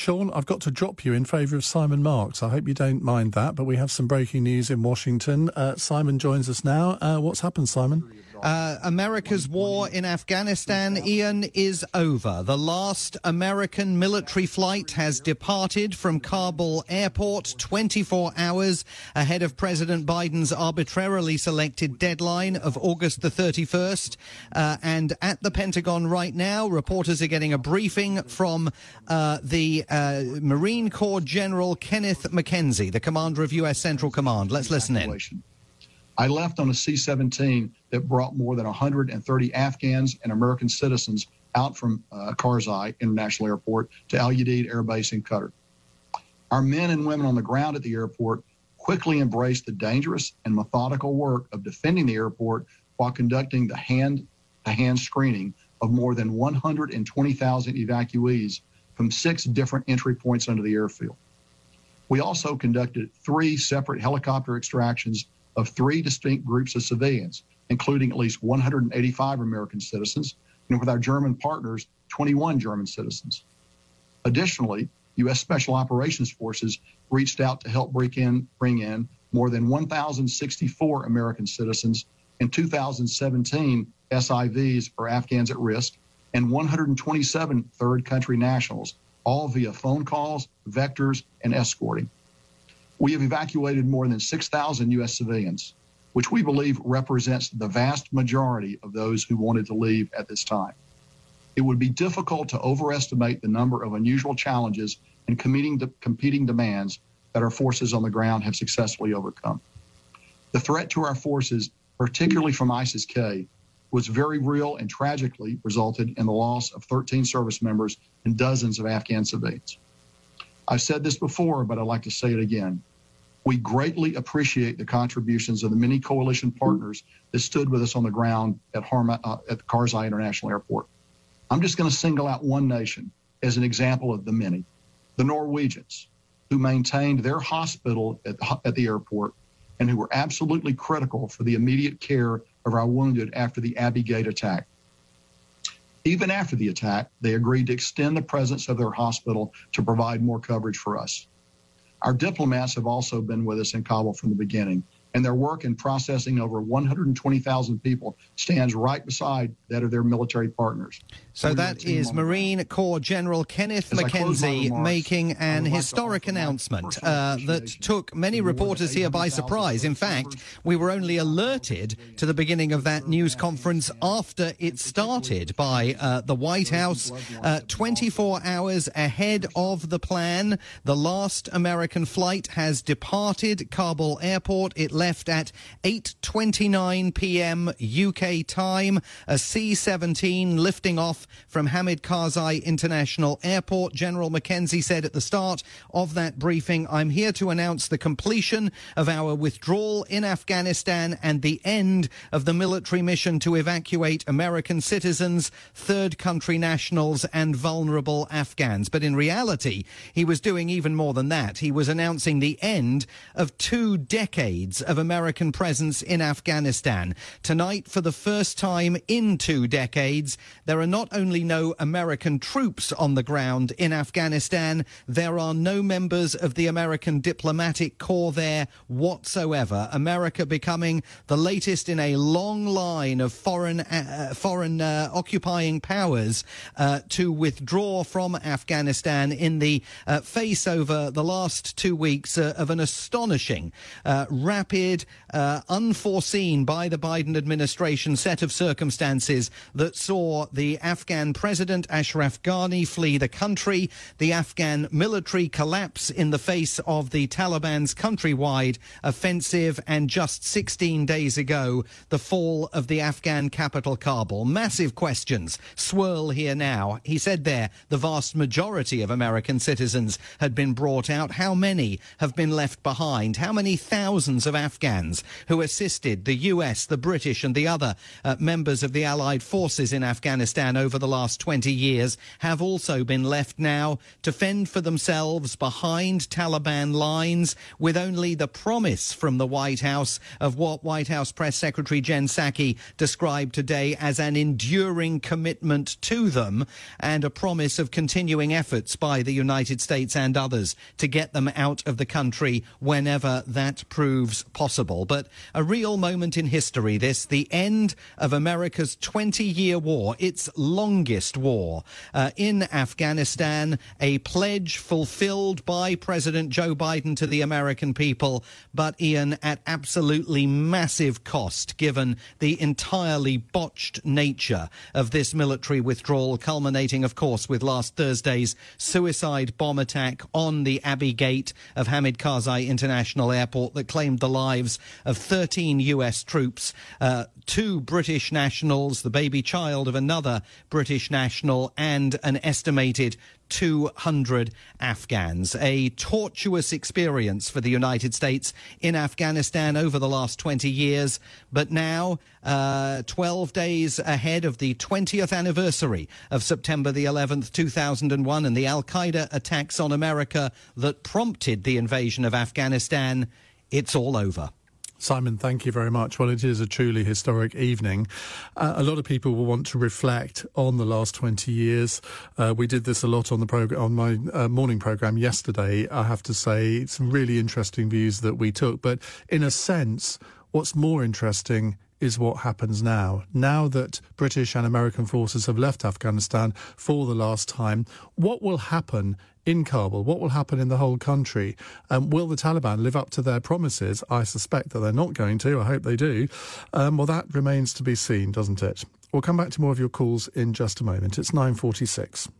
Sean, I've got to drop you in favour of Simon Marks. I hope you don't mind that, but we have some breaking news in Washington. Uh, Simon joins us now. Uh, what's happened, Simon? Uh, America's war in Afghanistan, Ian, is over. The last American military flight has departed from Kabul airport 24 hours ahead of President Biden's arbitrarily selected deadline of August the 31st. Uh, and at the Pentagon right now, reporters are getting a briefing from uh, the uh, Marine Corps General Kenneth McKenzie, the commander of U.S. Central Command. Let's listen in. I left on a C 17 that brought more than 130 Afghans and American citizens out from uh, Karzai International Airport to Al Udeid Air Base in Qatar. Our men and women on the ground at the airport quickly embraced the dangerous and methodical work of defending the airport while conducting the hand to hand screening of more than 120,000 evacuees from six different entry points under the airfield. We also conducted three separate helicopter extractions of three distinct groups of civilians, including at least 185 American citizens, and with our German partners, 21 German citizens. Additionally, U.S. Special Operations Forces reached out to help in, bring in more than 1,064 American citizens and 2,017 SIVs or Afghans at risk and 127 third country nationals, all via phone calls, vectors, and escorting. We have evacuated more than 6,000 U.S. civilians, which we believe represents the vast majority of those who wanted to leave at this time. It would be difficult to overestimate the number of unusual challenges and competing, demands that our forces on the ground have successfully overcome. The threat to our forces, particularly from ISIS K, was very real and tragically resulted in the loss of 13 service members and dozens of Afghan civilians. I've said this before, but I'd like to say it again. We greatly appreciate the contributions of the many coalition partners that stood with us on the ground at, Harma, uh, at the Karzai International Airport. I'm just going to single out one nation as an example of the many the Norwegians, who maintained their hospital at at the airport and who were absolutely critical for the immediate care of our wounded after the Abbey Gate attack. Even after the attack, they agreed to extend the presence of their hospital to provide more coverage for us. Our diplomats have also been with us in Kabul from the beginning, and their work in processing over 120,000 people stands right beside that of their military partners. So that is Marine Corps General Kenneth McKenzie remarks, making an historic announcement uh, that took many reporters here by surprise. In fact, we were only alerted to the beginning of that news conference after it started by uh, the White House, uh, 24 hours ahead of the plan. The last American flight has departed Kabul airport. It left at 8:29 p.m. UK time. A C-17 lifting off from Hamid Karzai International Airport. General McKenzie said at the start of that briefing, "I'm here to announce the completion of our withdrawal in Afghanistan and the end of the military mission to evacuate American citizens, third country nationals, and vulnerable Afghans." But in reality, he was doing even more than that. He was announcing the end of two decades of American presence in Afghanistan. Tonight, for the first time in two decades, there are not only no American troops on the ground in Afghanistan, there are no members of the American diplomatic corps there whatsoever. America becoming the latest in a long line of foreign uh, foreign uh, occupying powers uh, to withdraw from Afghanistan in the uh, face over the last two weeks uh, of an astonishing, uh, rapid uh, unforeseen by the Biden administration set of circumstances that saw the Afghan president Ashraf Ghani flee the country, the Afghan military collapse in the face of the Taliban's countrywide offensive, and just 16 days ago, the fall of the Afghan capital Kabul. Massive questions swirl here now. He said there the vast majority of American citizens had been brought out. How many have been left behind? How many thousands of Afghan Afghans who assisted the US, the British, and the other uh, members of the Allied forces in Afghanistan over the last 20 years have also been left now to fend for themselves behind Taliban lines with only the promise from the White House of what White House Press Secretary Jen Psaki described today as an enduring commitment to them and a promise of continuing efforts by the United States and others to get them out of the country whenever that proves possible. But a real moment in history, this, the end of America's 20 year war, its longest war. Uh, in Afghanistan, a pledge fulfilled by President Joe Biden to the American people, but Ian, at absolutely massive cost, given the entirely botched nature of this military withdrawal, culminating, of course, with last Thursday's suicide bomb attack on the Abbey Gate of Hamid Karzai International Airport that claimed the lives of 13 U.S. troops, uh, two British nationals, the baby child of another British national, and an estimated 200 Afghans. A tortuous experience for the United States in Afghanistan over the last 20 years. But now, uh, 12 days ahead of the 20th anniversary of September the 11th, 2001, and the Al Qaeda attacks on America that prompted the invasion of Afghanistan, it's all over. Simon, thank you very much. Well, it is a truly historic evening. Uh, a lot of people will want to reflect on the last 20 years. Uh, we did this a lot on the program, on my uh, morning program yesterday. I have to say, some really interesting views that we took. But in a sense, what's more interesting is what happens now. Now that British and American forces have left Afghanistan for the last time, what will happen in Kabul? What will happen in the whole country? Um, will the Taliban live up to their promises? I suspect that they're not going to. I hope they do. Um, well, that remains to be seen, doesn't it? We'll come back to more of your calls in just a moment. It's 9.46.